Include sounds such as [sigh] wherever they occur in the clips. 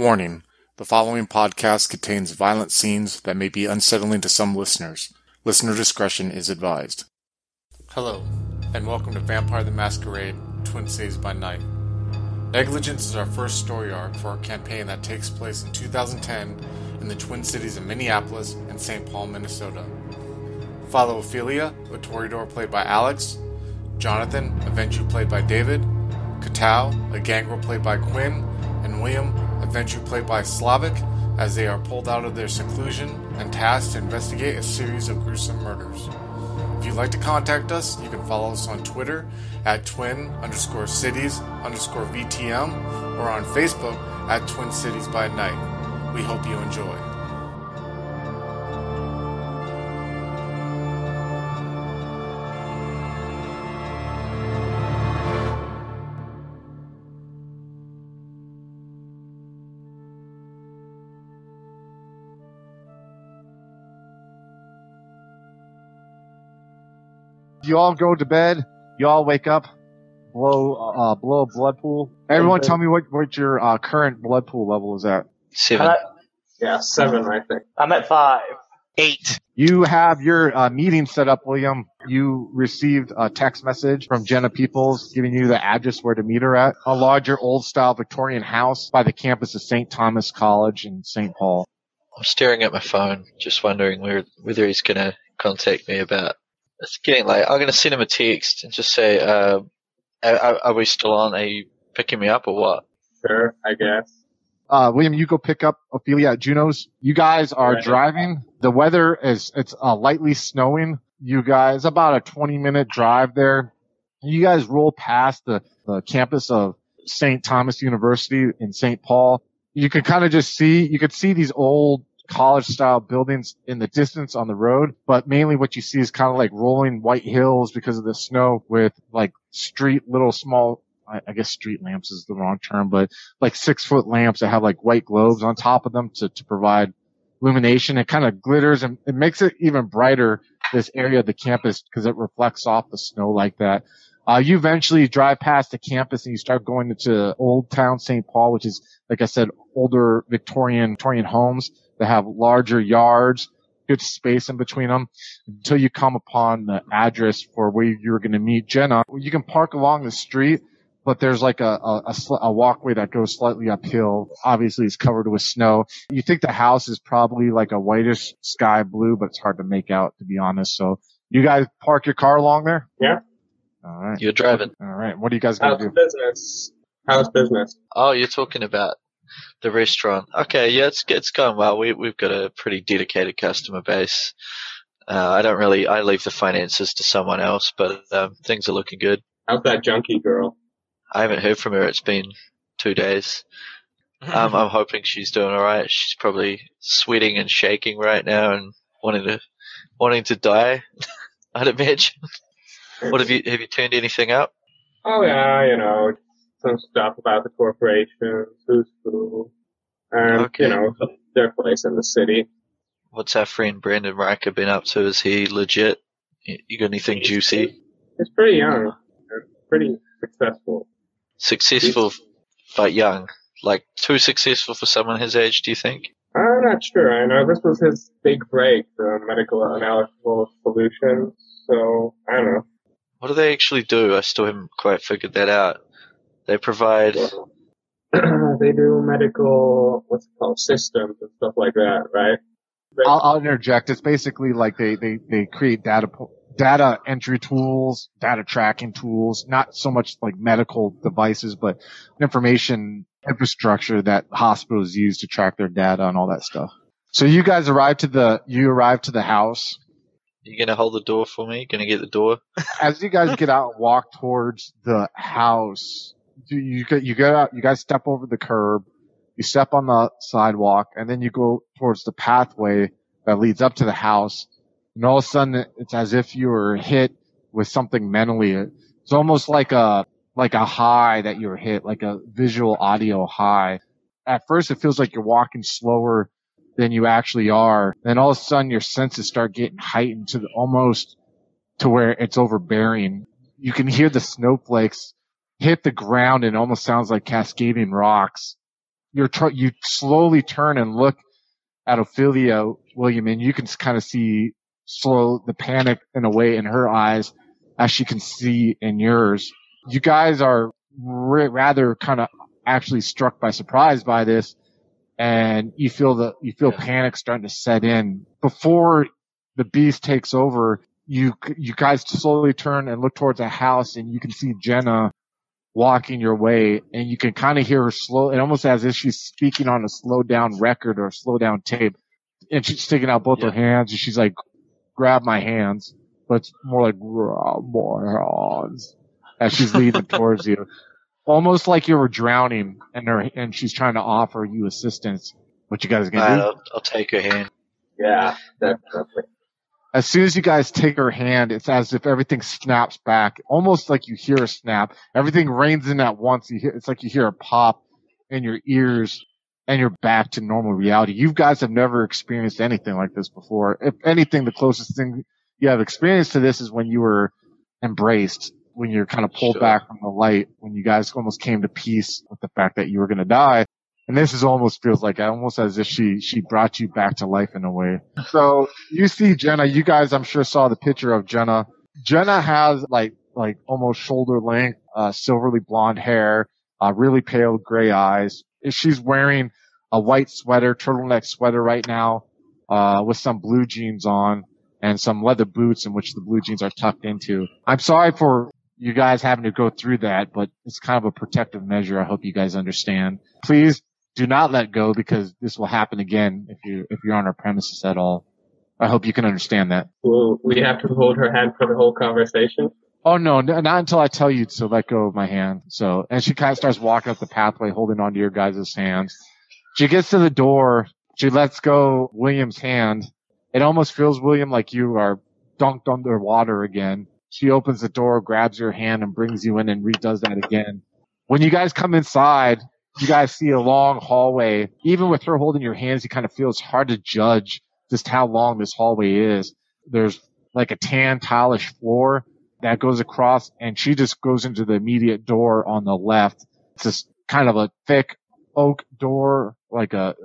Warning the following podcast contains violent scenes that may be unsettling to some listeners. Listener discretion is advised. Hello, and welcome to Vampire the Masquerade Twin Cities by Night. Negligence is our first story arc for our campaign that takes place in 2010 in the Twin Cities of Minneapolis and St. Paul, Minnesota. Follow Ophelia, a Toreador played by Alex, Jonathan, a Ventrue played by David, Katao, a gangrel played by Quinn, and William, a Ventrue played by Slavic, as they are pulled out of their seclusion and tasked to investigate a series of gruesome murders. If you'd like to contact us, you can follow us on Twitter at twin underscore cities underscore VTM or on Facebook at Twin Cities by Night. We hope you enjoy. You all go to bed. You all wake up, blow uh, blow a blood pool. Everyone, tell me what what your uh, current blood pool level is at. Seven. Uh, Yeah, seven, I think. I'm at five. Eight. You have your uh, meeting set up, William. You received a text message from Jenna Peoples giving you the address where to meet her at. A larger, old-style Victorian house by the campus of St. Thomas College in St. Paul. I'm staring at my phone, just wondering where, whether he's gonna contact me about. It's getting late. I'm gonna send him a text and just say, uh, are, are we still on? Are you picking me up or what? Sure, I guess. Uh, William, you go pick up Ophelia at Juno's. You guys are Right. driving. The weather is, it's uh, lightly snowing. You guys, about a 20 minute drive there. You guys roll past the, the campus of St. Thomas University in St. Paul. You can kind of just see, you could see these old college style buildings in the distance on the road, but mainly what you see is kind of like rolling white hills because of the snow with like street little small, I, guess street lamps is the wrong term, but like six foot lamps that have like white globes on top of them to, to provide illumination. It kind of glitters and it makes it even brighter, this area of the campus, because it reflects off the snow like that. Uh, you eventually drive past the campus and you start going into Old Town St. Paul, which is, like I said, older Victorian, Victorian homes that have larger yards, good space in between them until you come upon the address for where you're going to meet Jenna. You can park along the street but there's like a, a, a, sl- a walkway that goes slightly uphill. Obviously it's covered with snow. You think the house is probably like a whitish sky blue, but it's hard to make out to be honest. So you guys park your car along there? Yeah. All right. You're driving. All right. What are you guys going to do? How's business? How's business? Oh, you're talking about the restaurant. Okay, yeah, it's it's going well. We we've got a pretty dedicated customer base. Uh, I don't really. I leave the finances to someone else, but um, things are looking good. How's that junkie girl? I haven't heard from her. It's been two days. [laughs] Um, I'm hoping she's doing all right. She's probably sweating and shaking right now and wanting to wanting to die. [laughs] I'd imagine. What have you have you turned anything up? Oh yeah, you know, some stuff about the corporation, who's who, and Okay. you know, their place in the city. What's our friend Brandon Riker been up to? Is he legit? You got anything juicy? He's pretty young pretty successful. Successful, but young. Like too successful for someone his age? Do you think? I'm not sure. I know this was his big break, the medical analytical solutions. So I don't know. What do they actually do? I still haven't quite figured that out. They provide. [clears throat] they do medical, what's it called, systems and stuff like that, right? I'll, I'll interject. It's basically like they, they, they create data, po- data entry tools, data tracking tools, not so much like medical devices, but information infrastructure that hospitals use to track their data and all that stuff. So you guys arrive to the, you arrive to the house. You gonna hold the door for me? Gonna get the door? [laughs] As you guys get out and walk towards the house, you, get, you get out, you guys step over the curb, you step on the sidewalk, and then you go towards the pathway that leads up to the house. And all of a sudden, it's as if you were hit with something mentally. It's almost like a, like a high that you were hit, like a visual audio high. At first, it feels like you're walking slower than you actually are. Then all of a sudden, your senses start getting heightened to the, almost to where it's overbearing. You can hear the snowflakes hit the ground and almost sounds like cascading rocks. you're tr- you slowly turn and look at Ophelia William, and you can kind of see slow the panic in a way in her eyes as she can see in yours. You guys are rather kind of actually struck by surprise by this, and you feel the you feel yeah. panic starting to set in before the beast takes over. You you guys slowly turn and look towards a house, and you can see Jenna walking your way, and you can kind of hear her slow, and almost as if she's speaking on a slow down record or a slow down tape, and she's sticking out both yeah. her hands, and she's like, "Grab my hands," but it's more like "Grab my hands," as she's leading [laughs] towards you almost like you were drowning, and her and she's trying to offer you assistance. What you guys gonna do? I'll, I'll take her hand. Yeah, definitely. As soon as you guys take her hand, it's as if everything snaps back, almost like you hear a snap. Everything rains in at once. You hear, it's like you hear a pop in your ears, and you're back to normal reality. You guys have never experienced anything like this before. If anything, the closest thing you have experienced to this is when you were embraced when you're kind of pulled sure. back from the light, when you guys almost came to peace with the fact that you were going to die. And this is almost feels like almost as if she, she brought you back to life in a way. So you see Jenna, you guys I'm sure saw the picture of Jenna. Jenna has like, like almost shoulder length, uh, silverly blonde hair, uh, really pale gray eyes. She's wearing a white sweater, turtleneck sweater right now, uh, with some blue jeans on and some leather boots in which the blue jeans are tucked into. I'm sorry for you guys having to go through that, but it's kind of a protective measure. I hope you guys understand. Please do not let go because this will happen again if you if you're on our premises at all. I hope you can understand that. Will we have to hold her hand for the whole conversation? Oh no, not until I tell you to let go of my hand. So, and she kind of starts walking up the pathway, holding onto your guys' hands. She gets to the door. She lets go William's hand. It almost feels William like you are dunked underwater again. She opens the door, grabs your hand, and brings you in and redoes that again. When you guys come inside, you guys see a long hallway. Even with her holding your hands, you kind of feel it's hard to judge just how long this hallway is. There's like a tan tilish floor that goes across and she just goes into the immediate door on the left. It's just kind of a thick oak door, like a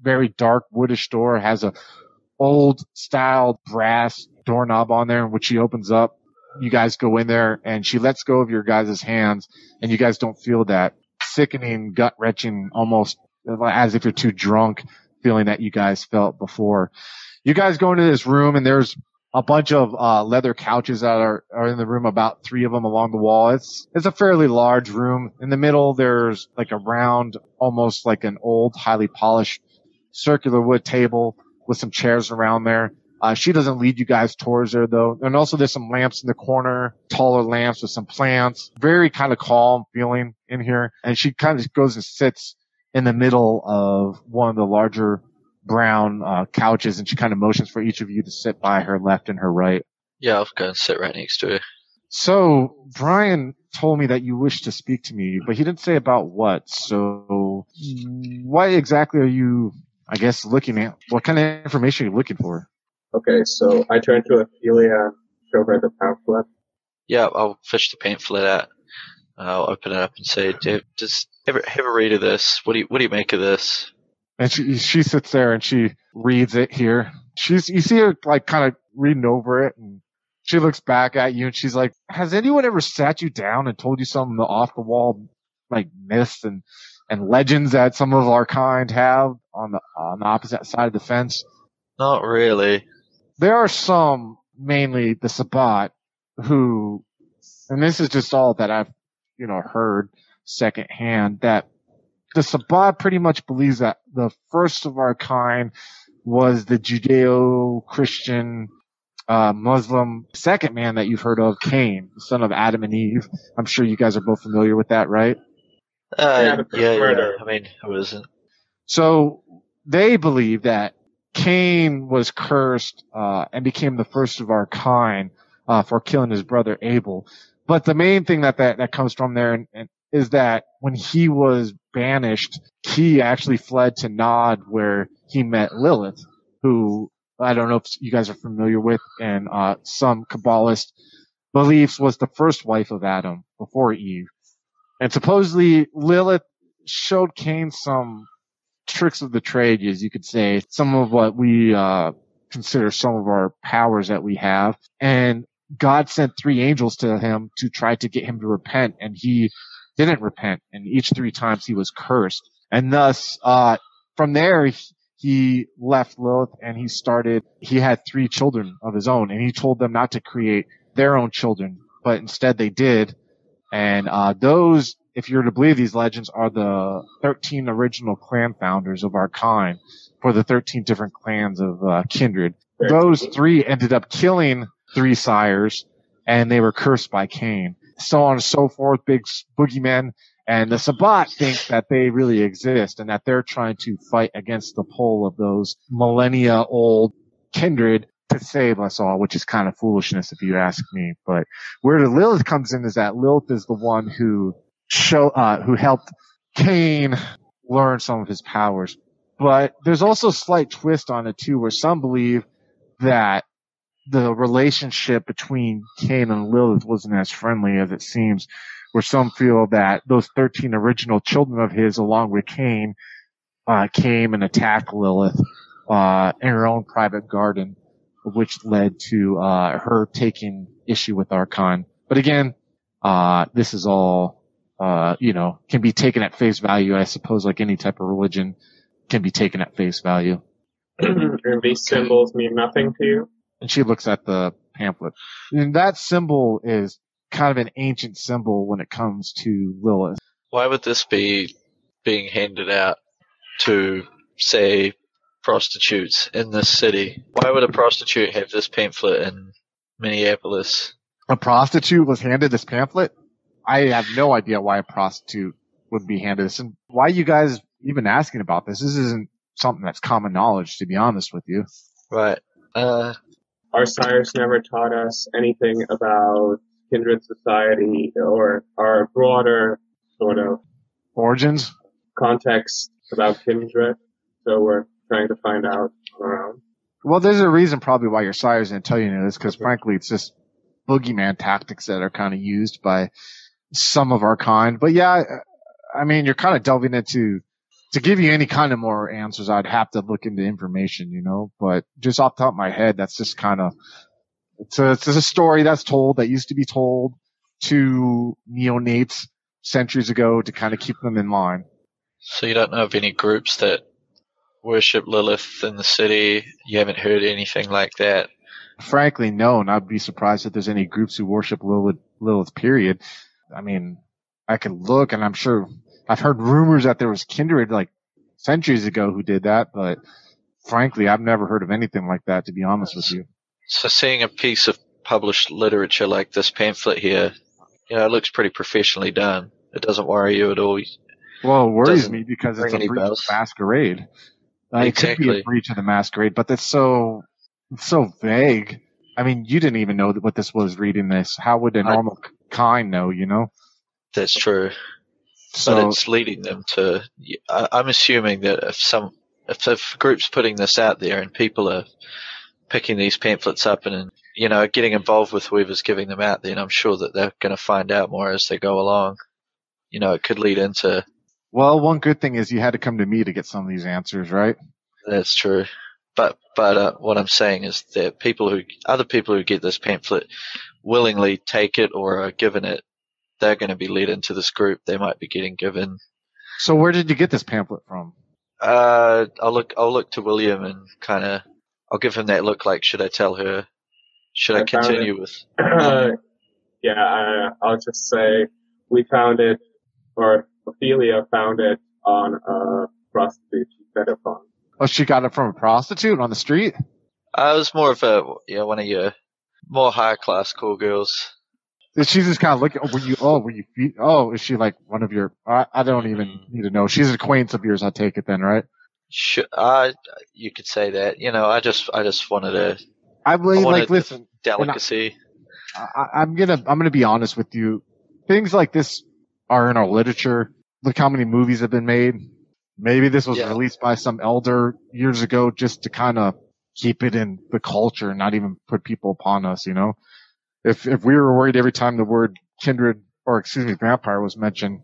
very dark woodish door. It has a old style brass doorknob on there, which she opens up you guys go in there and she lets go of your guys' hands and you guys don't feel that sickening, gut wrenching, almost as if you're too drunk feeling that you guys felt before. You guys go into this room and there's a bunch of uh, leather couches that are, are in the room, about three of them along the wall. It's it's a fairly large room. In the middle, there's like a round, almost like an old, highly polished circular wood table with some chairs around there. Uh, she doesn't lead you guys towards her though. And also there's some lamps in the corner, taller lamps with some plants. Very kind of calm feeling in here. And she kind of goes and sits in the middle of one of the larger brown uh, couches and she kind of motions for each of you to sit by her left and her right. Yeah, I'll go and sit right next to her. So Brian told me that you wish to speak to me, but he didn't say about what. So what exactly are you, I guess, looking at? What kind of information are you looking for? Okay, so I turn to Ophelia and show her the pamphlet. Yeah, I'll fish the pamphlet out. I'll open it up and say, "Just have a, have a read of this. What do you what do you make of this?" And she she sits there and she reads it here. She's you see her like kind of reading over it, and she looks back at you and she's like, "Has anyone ever sat you down and told you some off the wall like myths and and legends that some of our kind have on the on the opposite side of the fence?" Not really there are some, mainly the Sabbat, who, and this is just all that I've, you know, heard secondhand, that the Sabbat pretty much believes that the first of our kind was the Judeo-Christian uh, Muslim second man that you've heard of, Cain, son of Adam and Eve. I'm sure you guys are both familiar with that, right? Uh, yeah, yeah. I mean, I wasn't. So they believe that Cain was cursed uh, and became the first of our kind uh, for killing his brother Abel. But the main thing that that, that comes from there and, and is that when he was banished, he actually fled to Nod where he met Lilith, who I don't know if you guys are familiar with, and uh, some Kabbalist beliefs was the first wife of Adam before Eve. And supposedly Lilith showed Cain some tricks of the trade, as you could say, some of what we uh, consider some of our powers that we have. And God sent three angels to him to try to get him to repent, and he didn't repent. And each three times he was cursed. And thus, uh, from there, he left Lilith and he started, he had three children of his own and he told them not to create their own children, but instead they did. And, uh, those, if you're to believe these legends, are the 13 original clan founders of our kind for the 13 different clans of, uh, kindred. Those three ended up killing three sires and they were cursed by Cain. So on and so forth, big boogeymen. And the Sabbat think that they really exist and that they're trying to fight against the pull of those millennia old kindred to save us all, which is kind of foolishness if you ask me. But where the Lilith comes in is that Lilith is the one who show, uh, who helped Cain learn some of his powers. But there's also a slight twist on it too, where some believe that the relationship between Cain and Lilith wasn't as friendly as it seems, where some feel that those 13 original children of his, along with Cain, uh, came and attacked Lilith, uh, in her own private garden, which led to, uh, her taking issue with Archon. But again, uh, this is all, uh, you know, can be taken at face value, I suppose, like any type of religion can be taken at face value. [clears throat] and these symbols mean nothing to you? and she looks at the pamphlet. And that symbol is kind of an ancient symbol when it comes to Lilith. Why would this be being handed out to, say, prostitutes in this city? Why would a prostitute have this pamphlet in Minneapolis? A prostitute was handed this pamphlet? I have no idea why a prostitute would be handed this. And why you guys even asking about this? This isn't something that's common knowledge, to be honest with you. Right. Uh, Our sires never taught us anything about kindred society or our broader sort of Origins? context about kindred. So we're trying to find out on our own. Well, there's a reason probably why your sires didn't tell you this, because frankly, it's just boogeyman tactics that are kind of used by some of our kind. But yeah, I mean, you're kind of delving into, to give you any kind of more answers, I'd have to look into information, you know, but just off the top of my head, that's just kind of, it's a, it's a story that's told that used to be told to neonates centuries ago to kind of keep them in line. so you don't know of any groups that worship Lilith in the city? You haven't heard anything like that? Frankly, no, and I'd be surprised if there's any groups who worship Lilith, Lilith period. I mean, I could look and I'm sure I've heard rumors that there was kindred like centuries ago who did that, but frankly, I've never heard of anything like that, to be honest with you. So seeing a piece of published literature like this pamphlet here, you know, it looks pretty professionally done. It doesn't worry you at all. Well, it worries me because it's a breach bells. of the masquerade. Uh, It could be a breach of the masquerade, but that's so, it's so vague. I mean, you didn't even know what this was reading this. How would a I- normal k- kind know, you know? That's true. So, but it's leading them to. I, I'm assuming that if some, if, if group's putting this out there and people are picking these pamphlets up and, you know, getting involved with whoever's giving them out, then I'm sure that they're going to find out more as they go along. You know, it could lead into. well, one good thing is you had to come to me to get some of these answers, right? That's true. But but uh, what I'm saying is that people who other people who get this pamphlet willingly take it or are given it, they're going to be led into this group. They might be getting given So where did you get this pamphlet from? Uh, I'll look. I'll look to William and kind of. I'll give him that look. Like, should I tell her? Should I, I continue with? [clears throat] Mm-hmm. yeah, I, I'll just say we found it, or Ophelia found it on a prostitute she set up on. Oh, she got it from a prostitute on the street? Uh, I was more of a yeah, one of your more higher class cool girls. Did she just kind of looking. at, were you, oh, were you, oh, is she like one of your, I, I don't even need to know. She's an acquaintance of yours, I take it then, right? Should I? You could say that. You know, I just I just wanted a I wanted like, to- listen, delicacy. I, I'm gonna, I'm gonna be honest with you. Things like this are in our literature. Look how many movies have been made. Maybe this was Yeah. released by some elder years ago just to kind of keep it in the culture and not even put people upon us, you know? If, if we were worried every time the word kindred or excuse me, vampire was mentioned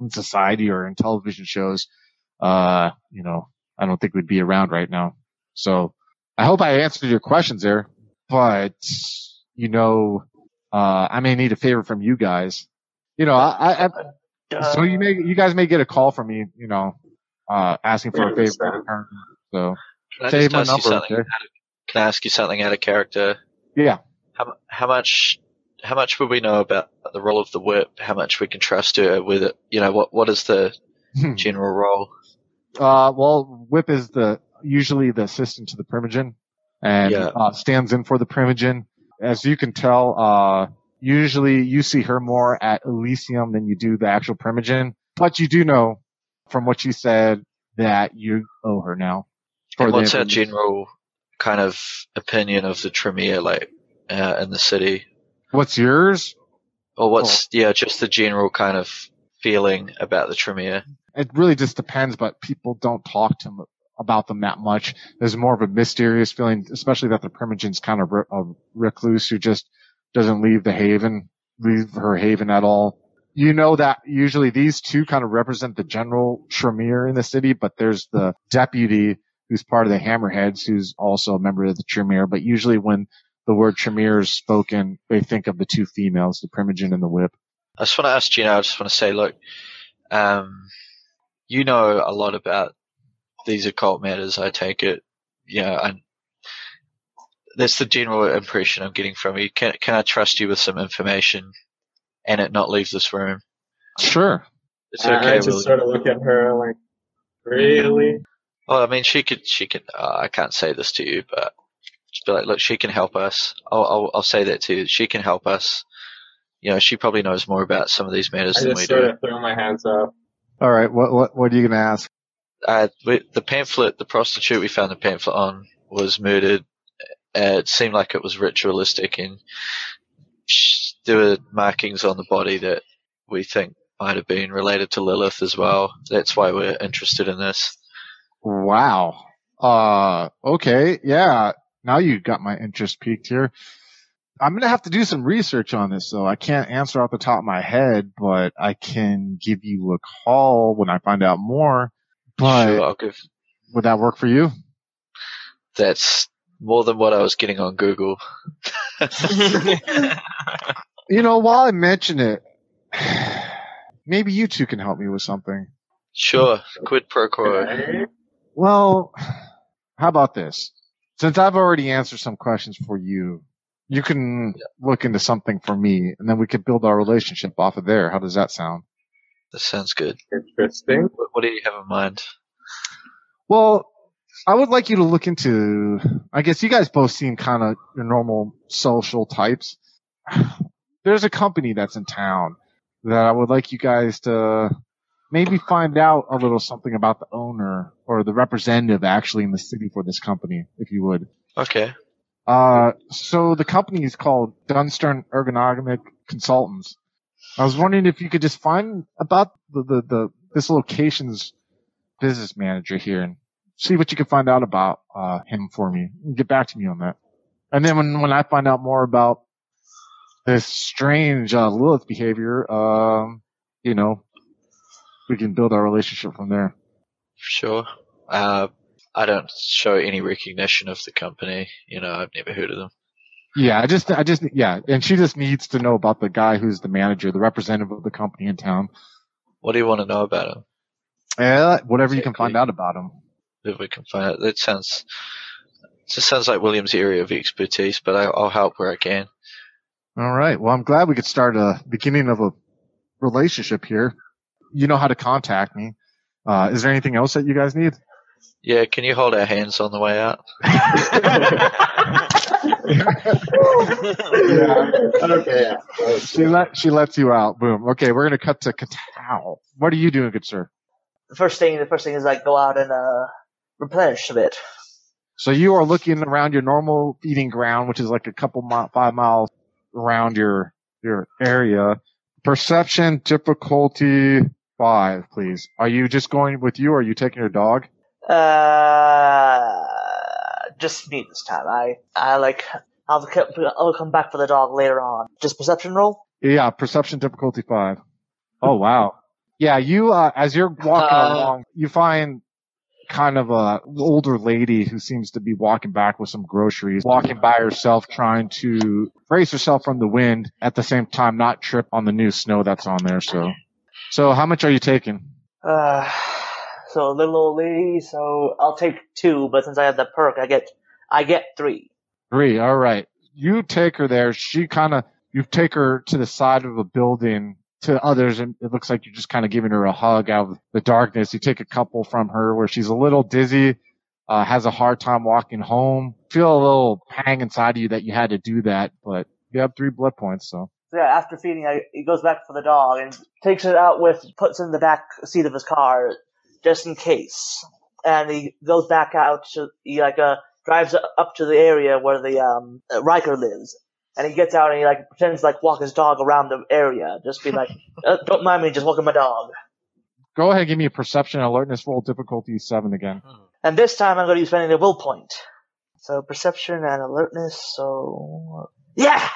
in society or in television shows, uh, you know, I don't think we'd be around right now. So I hope I answered your questions there, but you know, uh, I may need a favor from you guys. You know, I, I, I so you may, you guys may get a call from me, you know, uh, asking for a favor. understand. in return. So Can I Save my ask you number, something? okay? out of- Can I ask you something out of character? yeah, How how much how much would we know about the role of the whip? How much we can trust her with it? You know, what what is the general role? Uh, well, Whip is the usually the assistant to the Primogen, and Yeah. uh, stands in for the Primogen. As you can tell, uh, usually you see her more at Elysium than you do the actual Primogen. But you do know from what you said that you owe her now. And what's our general kind of opinion of the Tremere like uh, in the city? What's yours? Or what's yeah, just the general kind of feeling about the Tremere? It really just depends, but people don't talk to 'em about them that much. There's more of a mysterious feeling, especially that the Primogen's kind of a recluse who just doesn't leave the haven, leave her haven at all. You know that usually these two kind of represent the general Tremere in the city, but there's the deputy who's part of the Hammerheads who's also a member of the Tremere. But usually when the word Tremere is spoken, they think of the two females, the Primogen and the Whip. I just want to ask you, Gina, I just want to say, look, um, you know a lot about these occult matters, I take it. Yeah, and that's the general impression I'm getting from you. Can, can I trust you with some information and it not leave this room? Sure. It's And I okay, just Willie. sort of look at her like, really? Well, I mean, she could, she could, uh, I can't say this to you, but just be like, look, she can help us. I'll, I'll, I'll say that to you. She can help us. You know, she probably knows more about some of these matters I than we just do. sort of throw my hands up. All right. What, what, what are you going to ask? uh, we, the pamphlet, the prostitute we found the pamphlet on was murdered. Uh, it seemed like it was ritualistic, and sh- there were markings on the body that we think might have been related to Lilith as well. That's why we're interested in this. Wow. Uh, okay. Yeah. Now you got my interest piqued here. I'm going to have to do some research on this, though. I can't answer off the top of my head, but I can give you a call when I find out more. But sure, I'll give. would that work for you? That's more than what I was getting on Google. [laughs] You know, while I mention it, [sighs] maybe you two can help me with something. Sure, quid pro quo. Okay. Well, how about this? Since I've already answered some questions for you, you can look into something for me, and then we could build our relationship off of there. How does that sound? That sounds good. Interesting. What, what do you have in mind? Well, I would like you to look into. I guess you guys both seem kind of your normal social types. [sighs] There's a company that's in town that I would like you guys to maybe find out a little something about the owner or the representative actually in the city for this company, if you would. Okay. Uh, so the company is called Dunstern Ergonomic Consultants. I was wondering if you could just find about the, the, the this location's business manager here and see what you can find out about uh, him for me. And get back to me on that. And then when when I find out more about this strange uh, Lilith behavior, um, you know, we can build our relationship from there. Sure. Uh, I don't show any recognition of the company. You know, I've never heard of them. Yeah, I just, I just, yeah, and she just needs to know about the guy who's the manager, the representative of the company in town. What do you want to know about him? Yeah, whatever you can find out about him. If we can find it. That sounds, just sounds like William's area of expertise, but I, I'll help where I can. All right. Well, I'm glad we could start a beginning of a relationship here. You know how to contact me. Uh, is there anything else that you guys need? Yeah, can you hold our hands on the way out? [laughs] [laughs] yeah. Okay. Yeah. She let she lets you out. Boom. Okay, we're gonna cut to Katao. What are you doing, good sir? the first thing, the first thing is like go out and uh, replenish a bit. So you are looking around your normal feeding ground, which is like a couple mi- five miles around your your area. Perception difficulty five, please. Are you just going with you, or are you taking your dog? Uh, just me this time. I, I like, I'll, I'll come back for the dog later on. Just perception roll? Yeah, perception difficulty five. Oh wow. Yeah, you uh, as you're walking Uh. along, you find kind of a older lady who seems to be walking back with some groceries, walking by herself, trying to brace herself from the wind at the same time not trip on the new snow that's on there. So, so how much are you taking? Uh, so a little old lady. So I'll take two, but since I have the perk, I get I get three. Three. All right. You take her there. She kind of, you take her to the side of a building to others and it looks like you're just kind of giving her a hug out of the darkness. You take a couple from her where she's a little dizzy, uh, has a hard time walking home. Feel a little pang inside of you that you had to do that, but you have three blood points. So So yeah, after feeding, I, he goes back for the dog and takes it out with, puts it in the back seat of his car, just in case. And he goes back out to, he like, uh, drives up to the area where the, um, uh, Riker lives. And he gets out and he like pretends to, like walk his dog around the area. Just be like, [laughs] uh, don't mind me, just walking my dog. go ahead give me a perception alertness roll difficulty seven again. And this time I'm going to be spending the will point. So perception and alertness, so, yeah!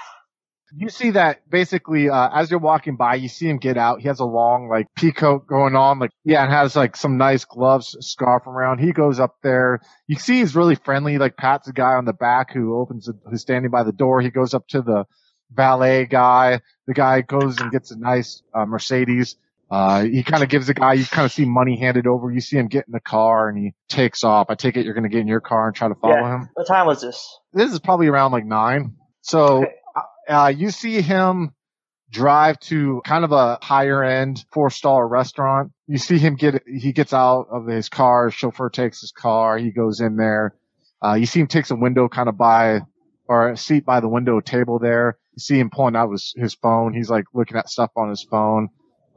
You see that basically, uh, as you're walking by, you see him get out. He has a long, like, peacoat going on, like, yeah, and has, like, some nice gloves, scarf around. He goes up there. You see he's really friendly, like, pats a guy on the back who opens, who's standing by the door. He goes up to the valet guy. The guy goes and gets a nice, uh, Mercedes. Uh, he kind of gives the guy, you kind of see money handed over. You see him get in the car and he takes off. I take it you're going to get in your car and try to follow Yeah. him What time was this? this is probably around like nine. So, Okay. Uh, you see him drive to kind of a higher end four star restaurant. You see him get, he gets out of his car. Chauffeur takes his car. He goes in there. Uh, you see him takes a window kind of by, or a seat by the window table there. You see him pulling out his, his phone. He's like looking at stuff on his phone.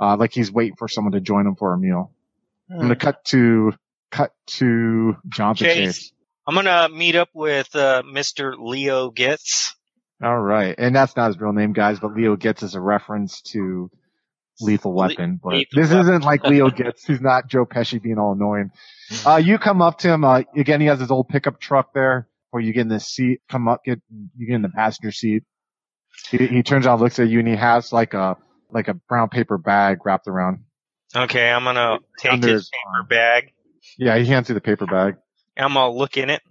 Uh, like he's waiting for someone to join him for a meal. I'm Hmm. gonna cut to, cut to Jonathan Chase. Chase. I'm gonna meet up with uh, Mr. Leo Getz. All right, and that's not his real name, guys. But Leo Getz is a reference to Lethal Weapon. but Lethal this Weapon. isn't like Leo [laughs] Getz. He's not Joe Pesci being all annoying. Uh, you come up to him. Uh, again, he has his old pickup truck there, where you get in the seat. Come up, get you get in the passenger seat. He, he turns around, looks at you, and he has like a like a brown paper bag wrapped around. Okay, I'm gonna take Under his his paper bag. Yeah, he hands you the paper bag, I'm gonna look in it,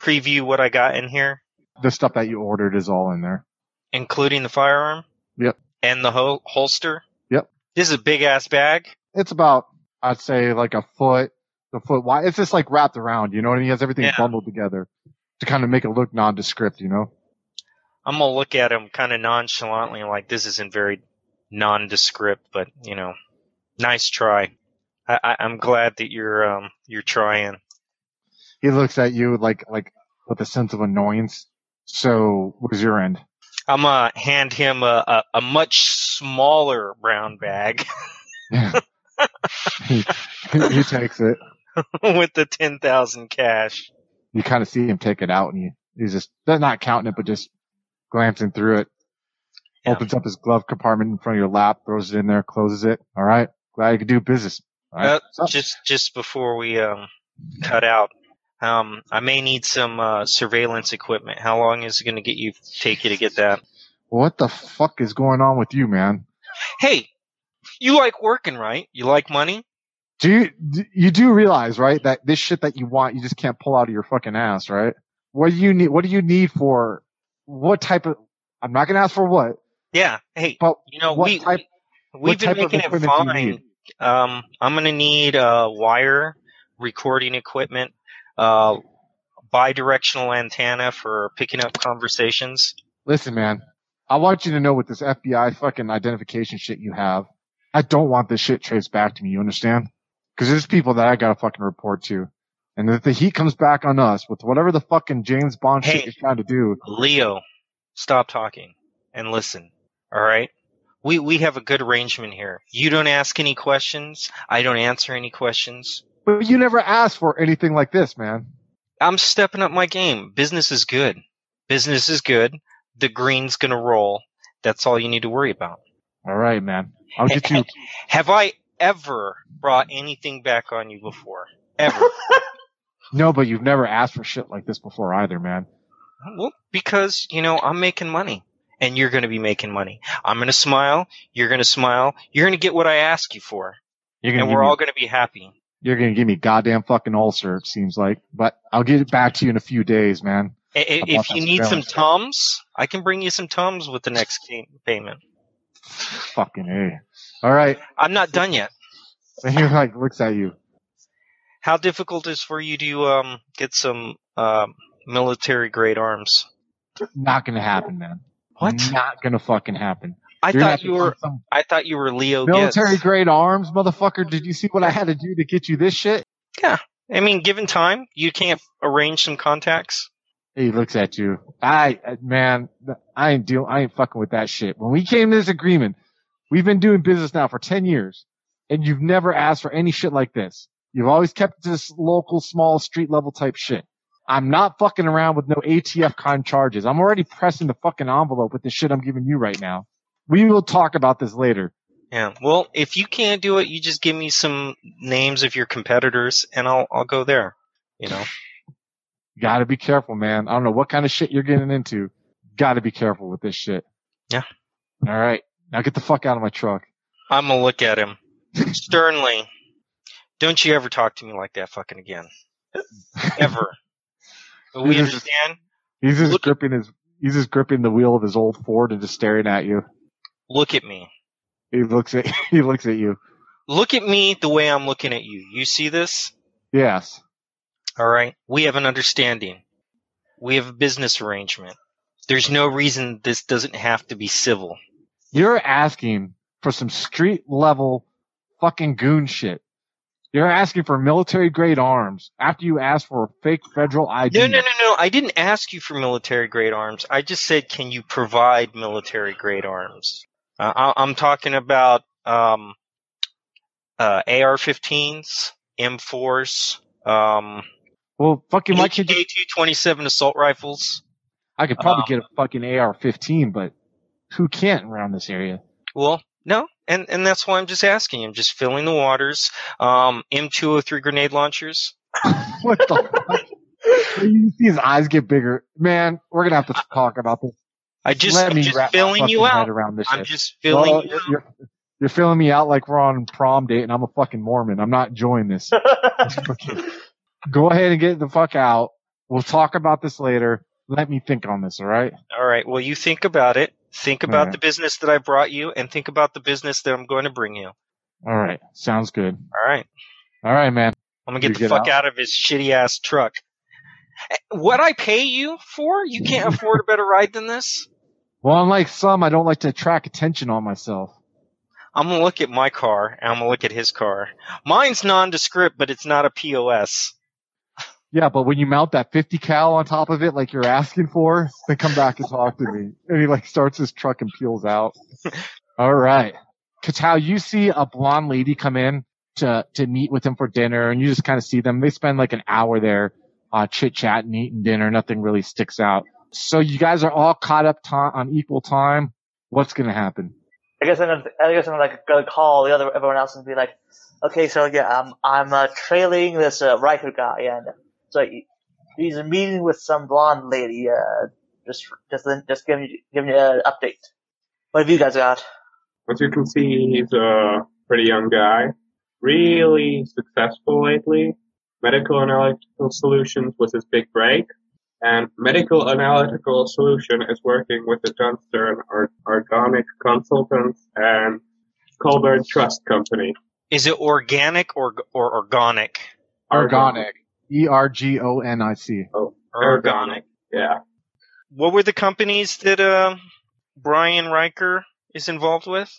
preview what I got in here, the stuff that you ordered is all in there. including the firearm. Yep. And the hol- holster. Yep. This is a big ass bag. It's about I'd say like a foot, a foot wide. It's just like wrapped around, you know, and he has everything Yeah. bundled together to kind of make it look nondescript, you know. I'm gonna look at him kind of nonchalantly, like this isn't very nondescript, but you know, nice try. I, I, I'm glad that you're um you're trying. He looks at you like like with a sense of annoyance. So, where's your end? I'm gonna hand him a, a, a much smaller brown bag [laughs] [laughs] Yeah. he, he, takes it. with the ten thousand cash. You kind of see him take it out, and he he's just not counting it, but just glancing through it. Yeah. Opens up his glove compartment in front of your lap, throws it in there, closes it. All right, glad you could do business. All right. Uh, just just before we um cut out, um, I may need some uh, surveillance equipment. How long is it going to get you take you to get that? what the fuck is going on with you, man? Hey, you like working, right? You like money? Do you do- you do realize right that this shit that you want you just can't pull out of your fucking ass, right? What do you need? What do you need for what type of? I'm not gonna ask for what, Yeah. Hey, but you know what we type? we've what been making it equipment do you fine. Um, I'm gonna need uh, wire recording equipment, uh, bi-directional antenna for picking up conversations. Listen, man, I want you to know with this FBI fucking identification shit you have, I don't want this shit traced back to me. You understand? Because there's people that I gotta fucking report to, and if the heat comes back on us with whatever the fucking James Bond Hey. shit you're trying to do, Leo, stop talking and listen. All right. We we have a good arrangement here. You don't ask any questions. I don't answer any questions. But you never asked for anything like this, man. I'm stepping up my game. Business is good. Business is good. The green's gonna roll. That's all you need to worry about. All right, man. I'll get you. [laughs] Have I ever brought anything back on you before? Ever? [laughs] [laughs] No, but you've never asked for shit like this before either, man. well, because you know I'm making money, and you're going to be making money. I'm going to smile. You're going to smile. You're going to get what I ask you for, You're gonna and we're all going to be happy. You're gonna give me goddamn fucking ulcer. It seems like, but I'll get it back to you in a few days, man. I- I- If you need some tums, I can bring you some tums with the next pay- payment. Fucking a. All right. I'm not done yet. And [laughs] he like looks at you. How difficult is for you to um, get some um, military grade arms? Not gonna happen, man. What? Not gonna fucking happen. I You're thought you were. I thought you were Leo. military Getz. grade arms, motherfucker. Did you see what I had to do to get you this shit? Yeah, I mean, given time, you can't arrange some contacts. He looks at you. I, uh, man, I ain't deal. I ain't fucking with that shit. When we came to this agreement, we've been doing business now for 10 years and you've never asked for any shit like this. You've always kept this local, small street level type shit. I'm not fucking around with no ATF kind charges. I'm already pressing the fucking envelope with the shit I'm giving you right now. We will talk about this later. Yeah. Well, if you can't do it, you just give me some names of your competitors, and I'll I'll go there. You know. [sighs] Gotta be careful, man. I don't know what kind of shit you're getting into. Gotta be careful with this shit. Yeah. All right. Now get the fuck out of my truck. I'm gonna look at him [laughs] sternly. Don't you ever talk to me like that fucking again. Ever. [laughs] But we is- understand. He's just Look- gripping his, he's just gripping the wheel of his old Ford and just staring at you. Look at me. He looks at, [laughs] he looks at you. Look at me the way I'm looking at you. You see this? Yes. All right. We have an understanding. We have a business arrangement. There's no reason this doesn't have to be civil. You're asking for some street level fucking goon shit. You're asking for military grade arms after you asked for a fake federal ID. No, no, no, no. I didn't ask you for military grade arms. I just said, can you provide military grade arms? Uh, I, I'm talking about um, uh, AR-15s, M4s, um, Well, fucking why can't you, AK-227 assault rifles. I could probably um, get a fucking AR-15, but who can't around this area? Well, no, and and that's why I'm just asking. I'm just filling the waters. Um, M203 grenade launchers. [laughs] What the fuck? You see his eyes get bigger. Man, we're gonna have to talk about this. I just, Let I'm me just wrap filling you out. around this I'm shit. just filling Well, you you're, out. you're, you're filling me out like we're on prom date and I'm a fucking Mormon. I'm not enjoying this. [laughs] Go ahead and get the fuck out. We'll talk about this later. Let me think on this, alright? All right. Well, you think about it. Think about Alright. the business that I brought you, and think about the business that I'm going to bring you. Alright. Sounds good. All right. Alright, man. I'm gonna get You the get fuck out. out. of his shitty ass truck. Eh, What I pay you for? You can't [laughs] afford a better ride than this. Well, unlike some, I don't like to attract attention on myself. I'm gonna look at my car and I'm gonna look at his car. Mine's nondescript, but it's not a POS. Yeah, but when you mount that 50 cal on top of it like you're asking for, then come back and talk to me. And he like starts his truck and peels out. [laughs] All right. Katao, you see a blonde lady come in to, to meet with him for dinner and you just kind of see them. They spend like an hour there, uh, chit chatting, eating dinner. Nothing really sticks out. So you guys are all caught up ti on equal time. What's going to happen? I guess I'm gonna, I guess I'm like gonna call the other everyone else and be like, okay, so yeah, I'm I'm uh, trailing this uh, Riker guy, and so he's meeting with some blonde lady. Uh, just just just giving you giving you an update. What have you guys got? As you can see, he's a pretty young guy, really successful lately. Medical Analytical Solutions was his big break, and Medical Analytical Solution is working with the Johnstone or- Organic Consultants and Colburn Trust Company. Is it organic or or organic? Organic. E E-R-G-O-N-I-C. Organic. Yeah. What were the companies that uh, Brian Riker is involved with?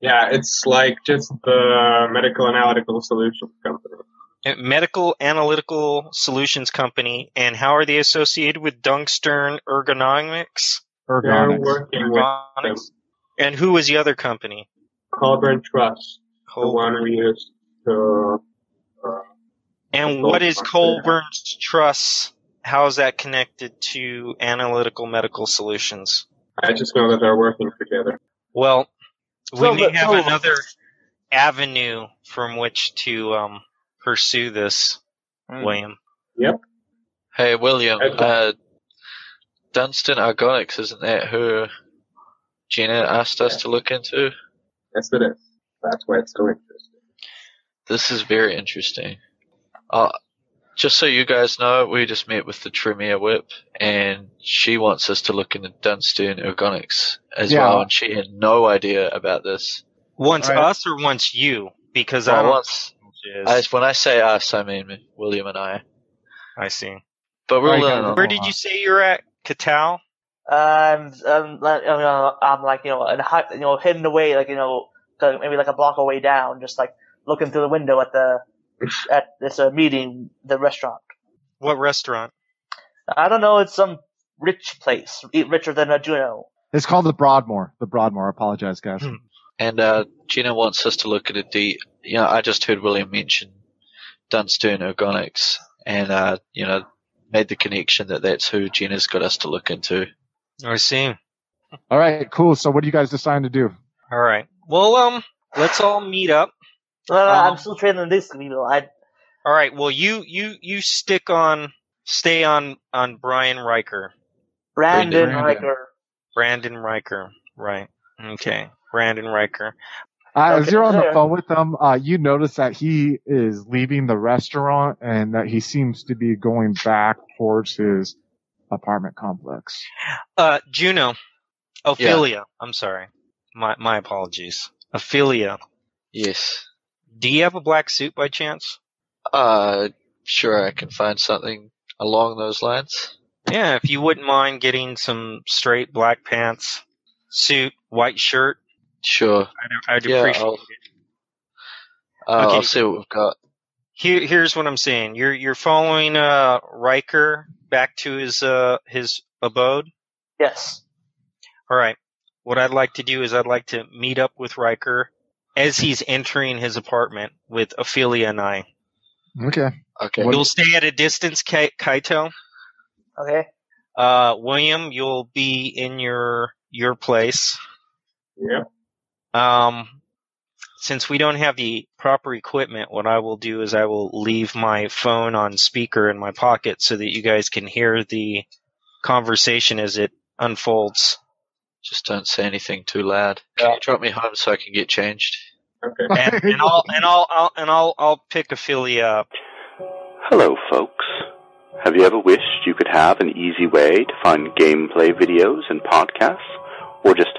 Yeah, it's like just the Medical Analytical Solutions Company. Uh, Medical Analytical Solutions Company, and how are they associated with Dunkstern Ergonomics? They're working with Ergonomics? And who was the other company? Colburn Trust, the Col- one we used to uh, and what is Colburn's Trust? How is that connected to Analytical Medical Solutions? I just know that they're working together. Well, we So may the- have so- another avenue from which to um, pursue this, Hmm. William. Yep. Hey, William, Okay. uh, Dunstan Organics, isn't that who Gina asked us to look into? Yes, it is. That's why it's so interesting. This is very interesting. Uh, just so you guys know, we just met with the Tremere Whip, and she wants us to look into Dunstan Ergonics as Yeah. well, and she had no idea about this. Once All right. us or once you? Because I Well, don't once, know which I, is. when I say us, I mean William and I. I see. But we're Right, learning. Where did you say you're at, Katal? Um, um, like, you know, I'm like, you know, and you know, hidden away, like, you know, maybe like a block away down, just like looking through the window at the, [laughs] at this uh, meeting, the restaurant. What restaurant? I don't know, it's some rich place, eat richer than a Juno. It's called the Broadmoor. The Broadmoor. I apologize, guys. Hmm. And uh, Gina wants us to look at a D. You know, I just heard William mention Dunstone Ergonics, and uh, you know, made the connection that that's who Jenna's got us to look into. I see. All right, cool. So what do you guys decide to do? All right. Well, um, let's all meet up. No, no, no, Um, I'm still training this people. I, All right. Well, you you you stick on, stay on on Brian Riker, Brandon Brandon. Riker. Brandon Riker. Right. Okay. Brandon Riker. Uh, as you're on the phone with them, uh, you notice that he is leaving the restaurant and that he seems to be going back towards his apartment complex. Uh, Juno, Ophelia. I'm sorry. My my apologies. Ophelia. Yes. Do you have a black suit by chance? Uh, sure, I can find something along those lines. Yeah, if you wouldn't mind getting some straight black pants, suit, white shirt, Sure. I'd, I'd Yeah, appreciate I'll- it. Uh, Okay. I'll see what we've got. Here, here's what I'm saying. You're you're following uh Riker back to his uh his abode. Yes. All right. What I'd like to do is I'd like to meet up with Riker as he's entering his apartment with Ophelia and I. Okay. Okay. You'll stay at a distance, Kai- Kaito. Okay. Uh, William, you'll be in your your place. Yep. Um, since we don't have the proper equipment, what I will do is I will leave my phone on speaker in my pocket so that you guys can hear the conversation as it unfolds. Just don't say anything too loud. Yeah. You drop me home so I can get changed? Okay. And, and [laughs] I'll and I'll, I'll and I'll I'll pick Ophelia up. Hello, folks. Have you ever wished you could have an easy way to find gameplay videos and podcasts, or just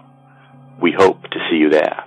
We hope to see you there.